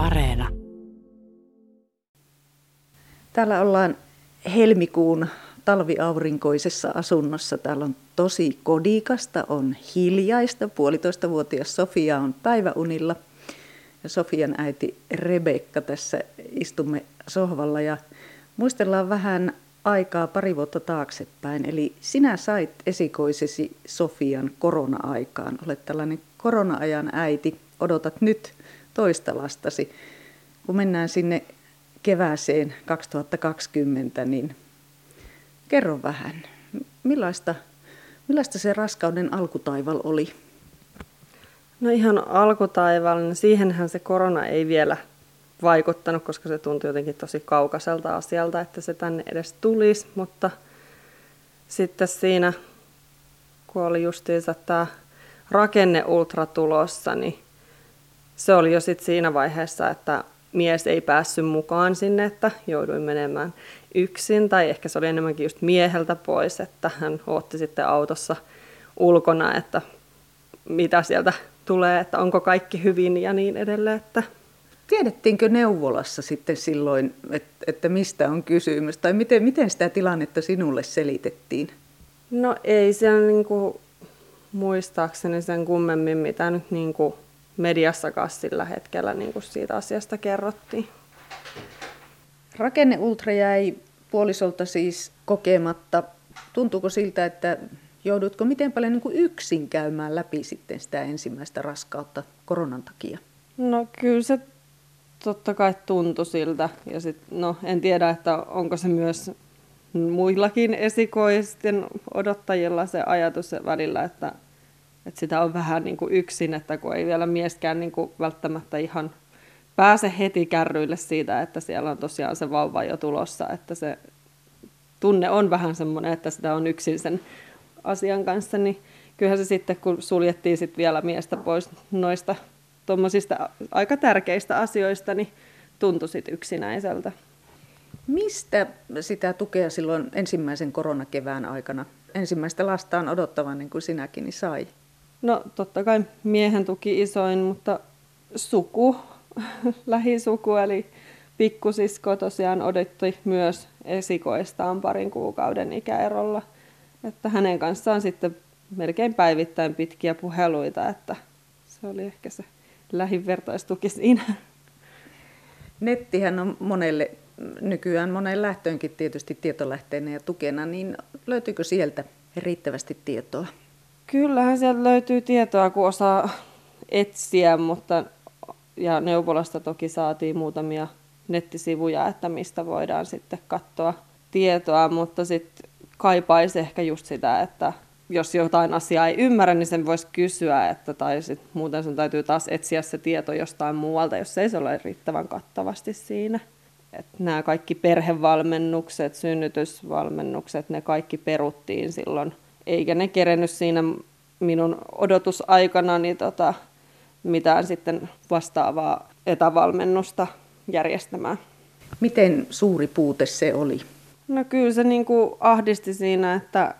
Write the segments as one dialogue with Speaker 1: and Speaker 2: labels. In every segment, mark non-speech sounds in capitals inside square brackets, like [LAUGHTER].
Speaker 1: Areena.
Speaker 2: Täällä ollaan helmikuun talviaurinkoisessa asunnossa. Täällä on tosi kodikasta, on hiljaista. Puolitoistavuotias Sofia on päiväunilla ja Sofian äiti Rebekka tässä istumme sohvalla ja muistellaan vähän aikaa pari vuotta taaksepäin. Eli sinä sait esikoisesi Sofian korona-aikaan. Olet tällainen korona-ajan äiti. Odotat nyt toista lastasi. Kun mennään sinne kevääseen 2020, niin kerro vähän, millaista, millaista se raskauden alkutaival oli?
Speaker 3: No ihan alkutaival, niin siihenhän se korona ei vielä vaikuttanut, koska se tuntui jotenkin tosi kaukaiselta asialta, että se tänne edes tulisi, mutta sitten siinä, kun oli justiinsa tämä rakenne ultra tulossa, niin se oli jo sitten siinä vaiheessa, että mies ei päässyt mukaan sinne, että jouduin menemään yksin, tai ehkä se oli enemmänkin just mieheltä pois, että hän otti sitten autossa ulkona, että mitä sieltä tulee, että onko kaikki hyvin ja niin edelleen. Että
Speaker 2: Tiedettiinkö neuvolassa sitten silloin, että mistä on kysymys, tai miten, miten sitä tilannetta sinulle selitettiin?
Speaker 3: No ei siellä niinku, muistaakseni sen kummemmin, mitä nyt niinku mediassakaan sillä hetkellä niinku siitä asiasta kerrottiin.
Speaker 2: Rakenne Ultra jäi puolisolta siis kokematta. Tuntuuko siltä, että joudutko miten paljon niin kuin yksin käymään läpi sitten sitä ensimmäistä raskautta koronan takia?
Speaker 3: No kyllä se totta kai tuntui siltä. Ja sit, no, en tiedä, että onko se myös muillakin esikoisten odottajilla se ajatus välillä, että, että sitä on vähän niin kuin yksin, että kun ei vielä mieskään niin kuin välttämättä ihan pääse heti kärryille siitä, että siellä on tosiaan se vauva jo tulossa, että se tunne on vähän semmoinen, että sitä on yksin sen asian kanssa, niin kyllähän se sitten, kun suljettiin sit vielä miestä pois noista tuommoisista aika tärkeistä asioista, niin tuntui sitten yksinäiseltä.
Speaker 2: Mistä sitä tukea silloin ensimmäisen koronakevään aikana, ensimmäistä lastaan odottavan niin kuin sinäkin, niin sai?
Speaker 3: No totta kai miehen tuki isoin, mutta suku, [LAUGHS] lähisuku eli pikkusisko tosiaan odotti myös esikoistaan parin kuukauden ikäerolla. Että hänen kanssaan sitten melkein päivittäin pitkiä puheluita, että se oli ehkä se lähivertaistuki siinä.
Speaker 2: Nettihän on monelle nykyään monen lähtöönkin tietysti tietolähteenä ja tukena, niin löytyykö sieltä riittävästi tietoa?
Speaker 3: Kyllähän sieltä löytyy tietoa, kun osaa etsiä, mutta ja neuvolasta toki saatiin muutamia nettisivuja, että mistä voidaan sitten katsoa tietoa, mutta sitten kaipaisi ehkä just sitä, että jos jotain asiaa ei ymmärrä, niin sen voisi kysyä, että, tai sit muuten sun täytyy taas etsiä se tieto jostain muualta, jos ei se ole riittävän kattavasti siinä. Et nämä kaikki perhevalmennukset, synnytysvalmennukset, ne kaikki peruttiin silloin, eikä ne kerennyt siinä minun odotusaikana niin tota, mitään sitten vastaavaa etävalmennusta järjestämään.
Speaker 2: Miten suuri puute se oli?
Speaker 3: No kyllä se niin kuin ahdisti siinä, että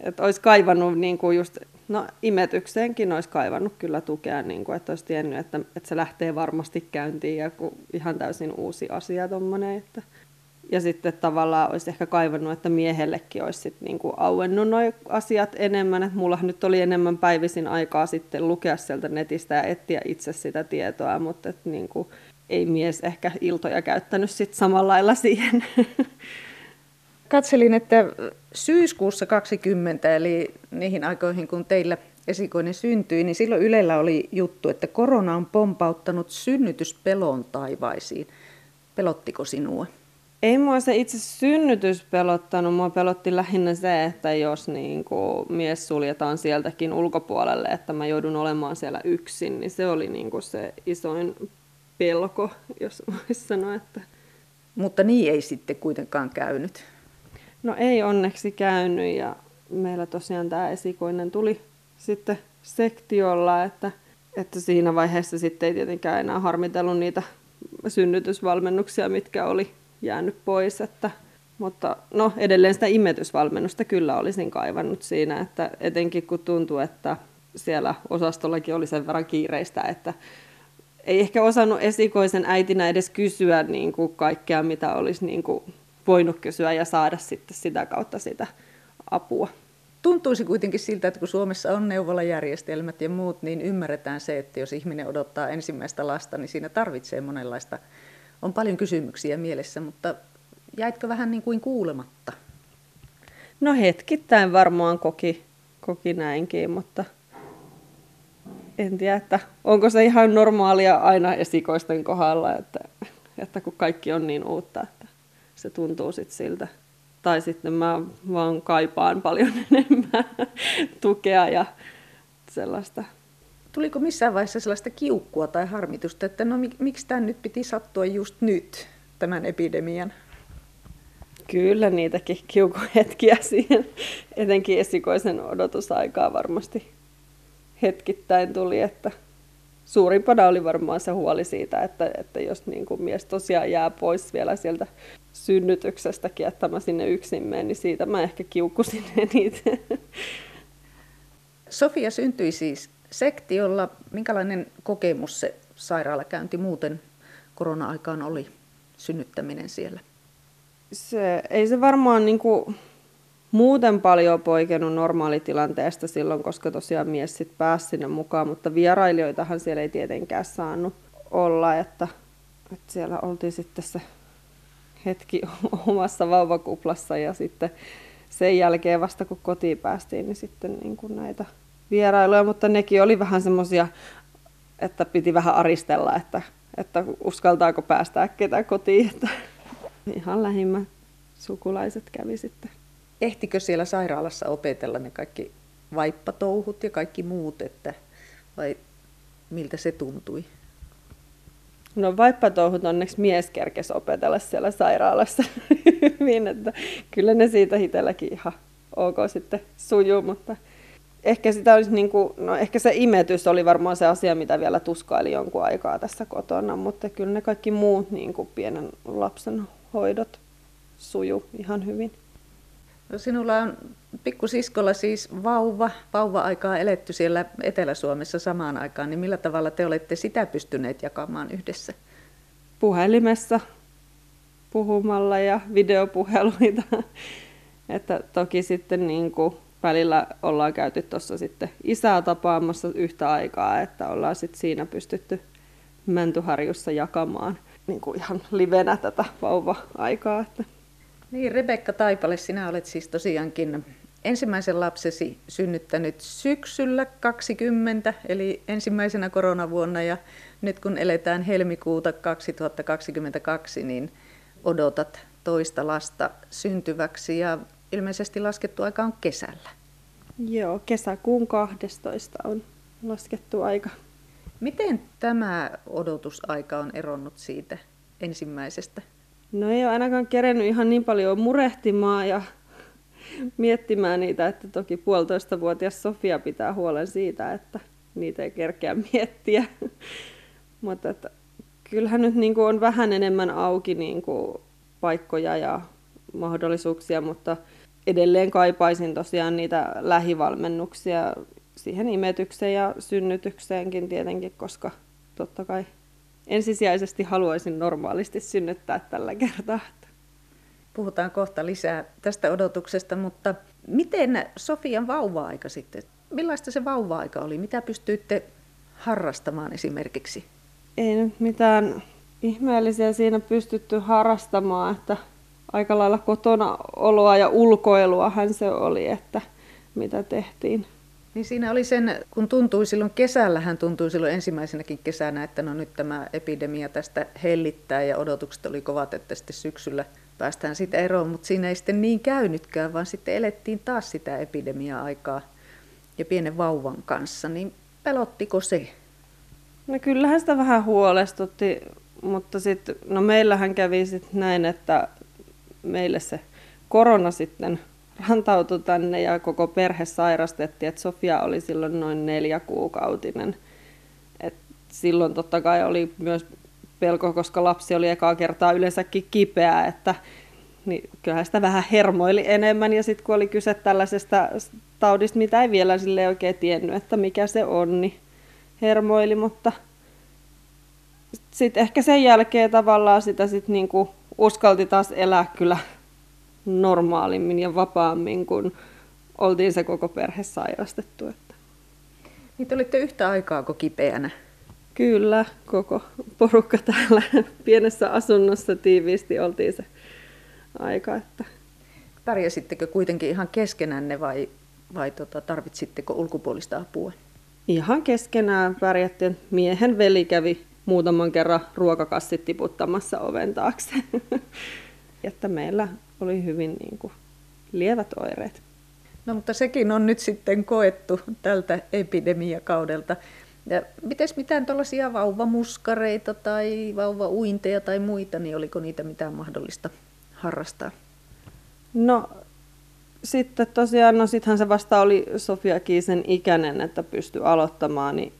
Speaker 3: että olisi kaivannut niin kuin just, no imetykseenkin olisi kaivannut kyllä tukea, niin kuin, että olisi tiennyt, että, että se lähtee varmasti käyntiin ja kun ihan täysin uusi asia tuommoinen. Että. Ja sitten tavallaan olisi ehkä kaivannut, että miehellekin olisi sit niin kuin auennut nuo asiat enemmän. Että mulla nyt oli enemmän päivisin aikaa sitten lukea sieltä netistä ja etsiä itse sitä tietoa, mutta että niin kuin, ei mies ehkä iltoja käyttänyt sit samalla lailla siihen. [LAUGHS]
Speaker 2: Katselin, että syyskuussa 20, eli niihin aikoihin, kun teillä esikoinen syntyi, niin silloin Ylellä oli juttu, että korona on pompauttanut synnytyspelon taivaisiin. Pelottiko sinua?
Speaker 3: Ei mua se itse synnytys pelottanut, mua pelotti lähinnä se, että jos niin kuin mies suljetaan sieltäkin ulkopuolelle, että mä joudun olemaan siellä yksin, niin se oli niin kuin se isoin pelko, jos voisi sanoa. Että...
Speaker 2: Mutta niin ei sitten kuitenkaan käynyt.
Speaker 3: No ei onneksi käynyt ja meillä tosiaan tämä esikoinen tuli sitten sektiolla, että, että siinä vaiheessa sitten ei tietenkään enää harmitellut niitä synnytysvalmennuksia, mitkä oli jäänyt pois, että, mutta no edelleen sitä imetysvalmennusta kyllä olisin kaivannut siinä, että etenkin kun tuntuu, että siellä osastollakin oli sen verran kiireistä, että ei ehkä osannut esikoisen äitinä edes kysyä niin kuin kaikkea, mitä olisi niin kuin voinut kysyä ja saada sitten sitä kautta sitä apua.
Speaker 2: Tuntuisi kuitenkin siltä, että kun Suomessa on neuvolajärjestelmät ja muut, niin ymmärretään se, että jos ihminen odottaa ensimmäistä lasta, niin siinä tarvitsee monenlaista. On paljon kysymyksiä mielessä, mutta jäitkö vähän niin kuin kuulematta?
Speaker 3: No hetkittäin varmaan koki, koki näinkin, mutta en tiedä, että onko se ihan normaalia aina esikoisten kohdalla, että, että kun kaikki on niin uutta, että se tuntuu sitten siltä. Tai sitten mä vaan kaipaan paljon [LAUGHS] enemmän tukea ja sellaista.
Speaker 2: Tuliko missään vaiheessa sellaista kiukkua tai harmitusta, että no miksi tämä nyt piti sattua just nyt, tämän epidemian?
Speaker 3: Kyllä niitäkin kiukuhetkiä siihen, etenkin esikoisen odotusaikaa varmasti hetkittäin tuli, että suurimpana oli varmaan se huoli siitä, että, että jos niin kuin mies tosiaan jää pois vielä sieltä synnytyksestäkin, että mä sinne yksin menen, niin siitä mä ehkä kiukkusin [LAUGHS] eniten.
Speaker 2: Sofia syntyi siis sektiolla. Minkälainen kokemus se sairaalakäynti muuten korona-aikaan oli synnyttäminen siellä?
Speaker 3: Se, ei se varmaan niin kuin muuten paljon poikennut normaalitilanteesta silloin, koska tosiaan mies sitten pääsi sinne mukaan, mutta vierailijoitahan siellä ei tietenkään saanut olla, että, että siellä oltiin sitten se hetki [LAUGHS] omassa vauvakuplassa ja sitten sen jälkeen vasta kun kotiin päästiin, niin sitten niin kuin näitä vierailuja, mutta nekin oli vähän semmoisia, että piti vähän aristella, että, että uskaltaako päästää ketä kotiin, että ihan lähimmät sukulaiset kävi sitten
Speaker 2: ehtikö siellä sairaalassa opetella ne kaikki vaippatouhut ja kaikki muut, että, vai miltä se tuntui?
Speaker 3: No vaippatouhut onneksi mies kerkesi opetella siellä sairaalassa hyvin, [LAUGHS] että kyllä ne siitä itselläkin ihan ok sitten sujuu, mutta ehkä, sitä olisi niin kuin, no ehkä se imetys oli varmaan se asia, mitä vielä tuskaili jonkun aikaa tässä kotona, mutta kyllä ne kaikki muut niin kuin pienen lapsen hoidot suju ihan hyvin.
Speaker 2: No sinulla on pikkusiskolla siis vauva, vauva-aikaa eletty siellä Etelä-Suomessa samaan aikaan, niin millä tavalla te olette sitä pystyneet jakamaan yhdessä?
Speaker 3: Puhelimessa puhumalla ja videopuheluita. [LAUGHS] että toki sitten niin kuin välillä ollaan käyty tuossa sitten isää tapaamassa yhtä aikaa, että ollaan sitten siinä pystytty Mäntyharjussa jakamaan niin kuin ihan livenä tätä vauva-aikaa. Että
Speaker 2: niin, Rebekka Taipale, sinä olet siis tosiaankin ensimmäisen lapsesi synnyttänyt syksyllä 20, eli ensimmäisenä koronavuonna, ja nyt kun eletään helmikuuta 2022, niin odotat toista lasta syntyväksi, ja ilmeisesti laskettu aika on kesällä.
Speaker 3: Joo, kesäkuun 12 on laskettu aika.
Speaker 2: Miten tämä odotusaika on eronnut siitä ensimmäisestä?
Speaker 3: No ei ole ainakaan kerennyt ihan niin paljon murehtimaan ja miettimään niitä, että toki puolitoistavuotias Sofia pitää huolen siitä, että niitä ei kerkeä miettiä. Mutta että kyllähän nyt niin kuin on vähän enemmän auki niin kuin paikkoja ja mahdollisuuksia, mutta edelleen kaipaisin tosiaan niitä lähivalmennuksia siihen imetykseen ja synnytykseenkin tietenkin, koska totta kai ensisijaisesti haluaisin normaalisti synnyttää tällä kertaa.
Speaker 2: Puhutaan kohta lisää tästä odotuksesta, mutta miten Sofian vauva-aika sitten? Millaista se vauva-aika oli? Mitä pystyitte harrastamaan esimerkiksi?
Speaker 3: Ei nyt mitään ihmeellisiä siinä pystytty harrastamaan, että aika lailla kotona oloa ja ulkoiluahan se oli, että mitä tehtiin.
Speaker 2: Niin siinä oli sen, kun tuntui silloin kesällähän tuntui silloin ensimmäisenäkin kesänä, että no nyt tämä epidemia tästä hellittää ja odotukset oli kovat, että sitten syksyllä päästään siitä eroon, mutta siinä ei sitten niin käynytkään, vaan sitten elettiin taas sitä epidemia-aikaa ja pienen vauvan kanssa, niin pelottiko se?
Speaker 3: No kyllähän sitä vähän huolestutti, mutta sitten, no meillähän kävi sitten näin, että meille se korona sitten rantautui tänne ja koko perhe sairastettiin, että Sofia oli silloin noin neljä kuukautinen. Et silloin totta kai oli myös pelko, koska lapsi oli ekaa kertaa yleensäkin kipeä, että niin kyllähän sitä vähän hermoili enemmän ja sitten kun oli kyse tällaisesta taudista, mitä ei vielä sille oikein tiennyt, että mikä se on, niin hermoili, mutta sitten ehkä sen jälkeen tavallaan sitä sit niinku uskalti taas elää kyllä normaalimmin ja vapaammin, kun oltiin se koko perhe sairastettu. Että.
Speaker 2: Niin te olitte yhtä aikaa kipeänä?
Speaker 3: Kyllä, koko porukka täällä pienessä asunnossa tiiviisti oltiin se aika. Että...
Speaker 2: Pärjäsittekö kuitenkin ihan keskenänne vai, vai tota, tarvitsitteko ulkopuolista apua?
Speaker 3: Ihan keskenään pärjättiin. Miehen veli kävi muutaman kerran ruokakassit tiputtamassa oven taakse. [LAUGHS] että meillä oli hyvin niin kuin, lievät oireet.
Speaker 2: No mutta sekin on nyt sitten koettu tältä epidemiakaudelta. Ja mites mitään tuollaisia vauvamuskareita tai vauvauinteja tai muita, niin oliko niitä mitään mahdollista harrastaa?
Speaker 3: No sitten tosiaan, no sittenhän se vasta oli Sofia Kiisen ikäinen, että pystyi aloittamaan, niin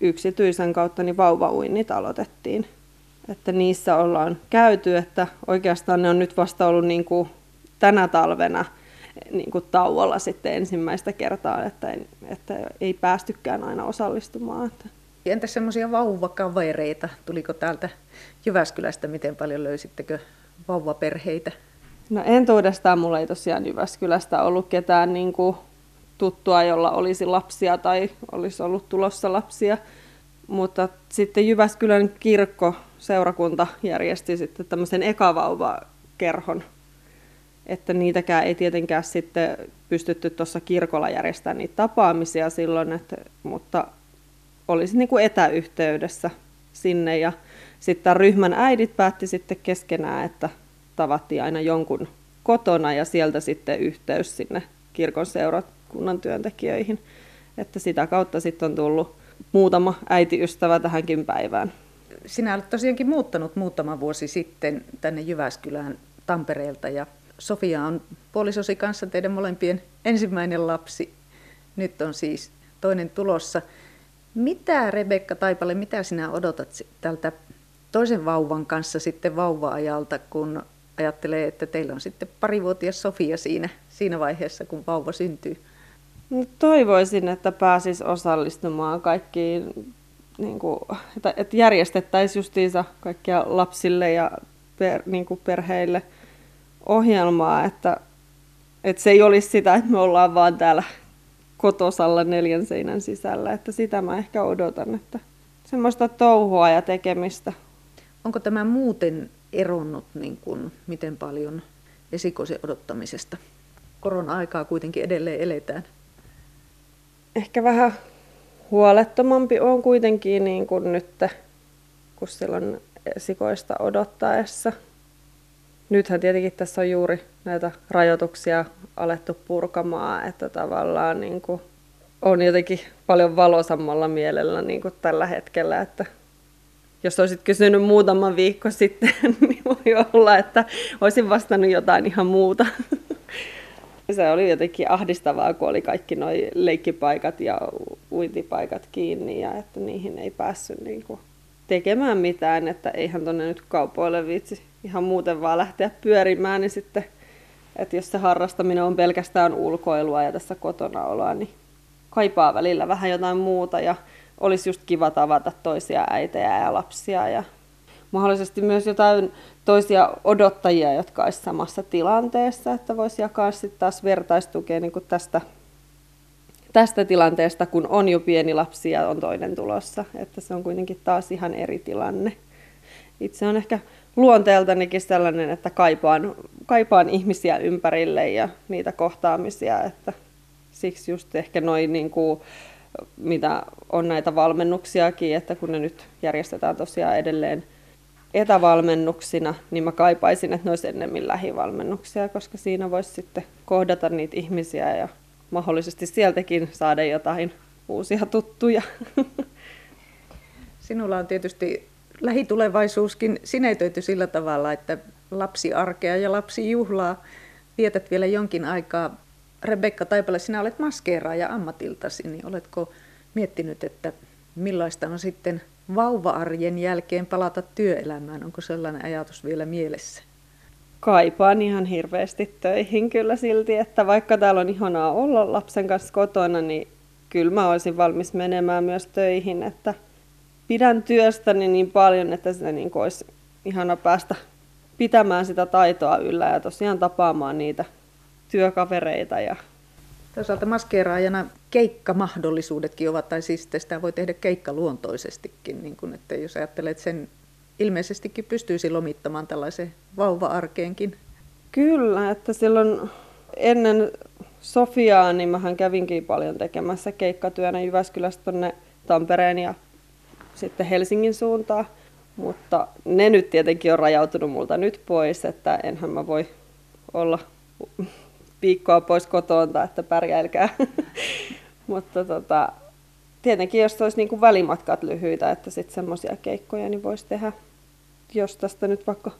Speaker 3: yksityisen kautta niin vauvauinnit aloitettiin. Että niissä ollaan käyty, että oikeastaan ne on nyt vasta ollut niin kuin tänä talvena niin kuin tauolla sitten ensimmäistä kertaa, että, että ei päästykään aina osallistumaan. Että.
Speaker 2: Entäs semmoisia vauvakavereita? Tuliko täältä Jyväskylästä? Miten paljon löysittekö vauvaperheitä?
Speaker 3: No entuudestaan mulla ei tosiaan Jyväskylästä ollut ketään niin kuin tuttua, jolla olisi lapsia tai olisi ollut tulossa lapsia. Mutta sitten Jyväskylän kirkko, seurakunta järjesti sitten tämmöisen ekavauva-kerhon. Että niitäkään ei tietenkään sitten pystytty tuossa kirkolla järjestämään niitä tapaamisia silloin, että, mutta olisi niin kuin etäyhteydessä sinne. Ja sitten ryhmän äidit päätti sitten keskenään, että tavattiin aina jonkun kotona ja sieltä sitten yhteys sinne kirkon seurakunnan työntekijöihin. Että sitä kautta sitten on tullut muutama äitiystävä tähänkin päivään.
Speaker 2: Sinä olet tosiaankin muuttanut muutama vuosi sitten tänne Jyväskylään Tampereelta ja Sofia on puolisosi kanssa teidän molempien ensimmäinen lapsi. Nyt on siis toinen tulossa. Mitä Rebekka Taipale, mitä sinä odotat tältä toisen vauvan kanssa sitten vauva-ajalta, kun ajattelee, että teillä on sitten parivuotias Sofia siinä, siinä vaiheessa, kun vauva syntyy?
Speaker 3: No, toivoisin, että pääsis osallistumaan kaikkiin, niin kuin, että, että järjestettäisiin justiinsa kaikkia lapsille ja per, niin kuin perheille ohjelmaa, että, että se ei olisi sitä, että me ollaan vaan täällä kotosalla neljän seinän sisällä, että sitä mä ehkä odotan, että semmoista touhua ja tekemistä.
Speaker 2: Onko tämä muuten eronnut niin kuin, miten paljon esikoisen odottamisesta? Korona-aikaa kuitenkin edelleen eletään.
Speaker 3: Ehkä vähän huolettomampi on kuitenkin niin kuin nyt, kun silloin esikoista odottaessa. Nythän tietenkin tässä on juuri näitä rajoituksia alettu purkamaan, että tavallaan niin kuin on jotenkin paljon valosammalla mielellä niin kuin tällä hetkellä, että jos olisit kysynyt muutama viikko sitten, [LAUGHS] niin voi olla, että olisin vastannut jotain ihan muuta. Se oli jotenkin ahdistavaa, kun oli kaikki nuo leikkipaikat ja uintipaikat kiinni ja että niihin ei päässyt niin kuin tekemään mitään, että eihän tuonne nyt kaupoille viitsi ihan muuten vaan lähteä pyörimään, niin sitten, että jos se harrastaminen on pelkästään ulkoilua ja tässä kotona oloa, niin kaipaa välillä vähän jotain muuta ja olisi just kiva tavata toisia äitejä ja lapsia ja mahdollisesti myös jotain toisia odottajia, jotka olisivat samassa tilanteessa, että voisi jakaa sitten taas vertaistukea niin kuin tästä, tästä tilanteesta, kun on jo pieni lapsi ja on toinen tulossa, että se on kuitenkin taas ihan eri tilanne. Itse on ehkä luonteeltanikin sellainen, että kaipaan, kaipaan ihmisiä ympärille ja niitä kohtaamisia, että siksi just ehkä noin niin kuin, mitä on näitä valmennuksiakin, että kun ne nyt järjestetään tosiaan edelleen etävalmennuksina, niin mä kaipaisin, että ne olisi ennemmin lähivalmennuksia, koska siinä voisi sitten kohdata niitä ihmisiä ja mahdollisesti sieltäkin saada jotain uusia tuttuja.
Speaker 2: Sinulla on tietysti lähitulevaisuuskin sinetöity sillä tavalla, että lapsiarkea ja lapsijuhlaa vietät vielä jonkin aikaa. Rebekka Taipale, sinä olet maskeeraaja ammatiltasi, niin oletko miettinyt, että millaista on sitten vauva-arjen jälkeen palata työelämään? Onko sellainen ajatus vielä mielessä?
Speaker 3: Kaipaan ihan hirveästi töihin kyllä silti, että vaikka täällä on ihanaa olla lapsen kanssa kotona, niin kyllä mä olisin valmis menemään myös töihin, että pidän työstäni niin paljon, että se niin olisi ihana päästä pitämään sitä taitoa yllä ja tosiaan tapaamaan niitä työkavereita. Ja...
Speaker 2: Toisaalta maskeeraajana keikkamahdollisuudetkin ovat, tai siis sitä voi tehdä keikkaluontoisestikin, niin kun, että jos ajattelet sen, ilmeisestikin pystyisi lomittamaan tällaisen vauva-arkeenkin.
Speaker 3: Kyllä, että silloin ennen Sofiaa, niin mähän kävinkin paljon tekemässä keikkatyönä Jyväskylästä tuonne Tampereen ja sitten Helsingin suuntaan. Mutta ne nyt tietenkin on rajautunut multa nyt pois, että enhän mä voi olla viikkoa pois kotoa, että pärjäilkää. [LAUGHS] Mutta tota, tietenkin jos olisi niinku välimatkat lyhyitä, että sitten semmoisia keikkoja niin voisi tehdä. Jos tästä nyt vaikka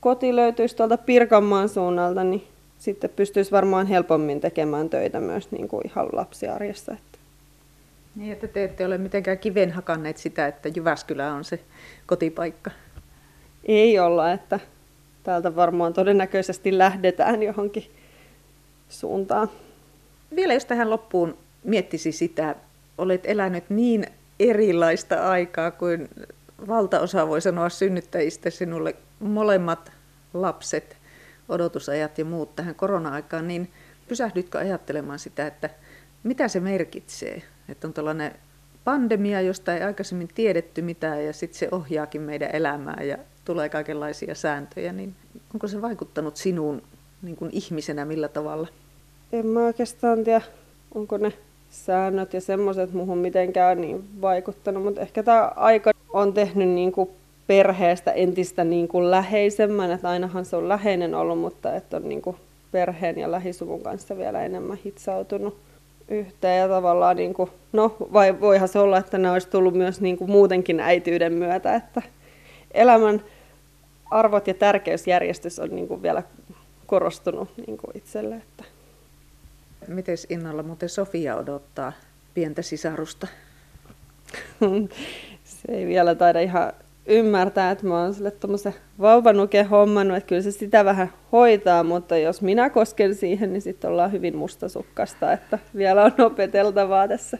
Speaker 3: koti löytyisi tuolta Pirkanmaan suunnalta, niin sitten pystyisi varmaan helpommin tekemään töitä myös niin kuin ihan lapsiarjessa. Että.
Speaker 2: Niin, että te ette ole mitenkään kiven hakanneet sitä, että Jyväskylä on se kotipaikka.
Speaker 3: Ei olla, että täältä varmaan todennäköisesti lähdetään johonkin suuntaan.
Speaker 2: Vielä jos tähän loppuun miettisi sitä, olet elänyt niin erilaista aikaa kuin valtaosa voi sanoa synnyttäjistä sinulle molemmat lapset, odotusajat ja muut tähän korona-aikaan, niin pysähdytkö ajattelemaan sitä, että mitä se merkitsee, että on tällainen pandemia, josta ei aikaisemmin tiedetty mitään ja sitten se ohjaakin meidän elämää ja tulee kaikenlaisia sääntöjä, niin onko se vaikuttanut sinuun niin kuin ihmisenä millä tavalla?
Speaker 3: En mä oikeastaan tiedä, onko ne säännöt ja semmoiset muuhun mitenkään niin vaikuttanut, mutta ehkä tämä aika on tehnyt niin kuin perheestä entistä niin kuin läheisemmän, että ainahan se on läheinen ollut, mutta että on niin kuin perheen ja lähisuvun kanssa vielä enemmän hitsautunut yhteen ja tavallaan, niin kuin, no vai voihan se olla, että ne olisi tullut myös niin kuin muutenkin äityyden myötä, että elämän arvot ja tärkeysjärjestys on niin kuin vielä korostunut niin kuin itselle. Että.
Speaker 2: Miten innolla muuten Sofia odottaa pientä sisarusta? [LAUGHS]
Speaker 3: se ei vielä taida ihan ymmärtää, että mä oon sille tuommoisen vauvanuke hommannut, että kyllä se sitä vähän hoitaa, mutta jos minä kosken siihen, niin sitten ollaan hyvin mustasukkasta, että vielä on opeteltavaa tässä.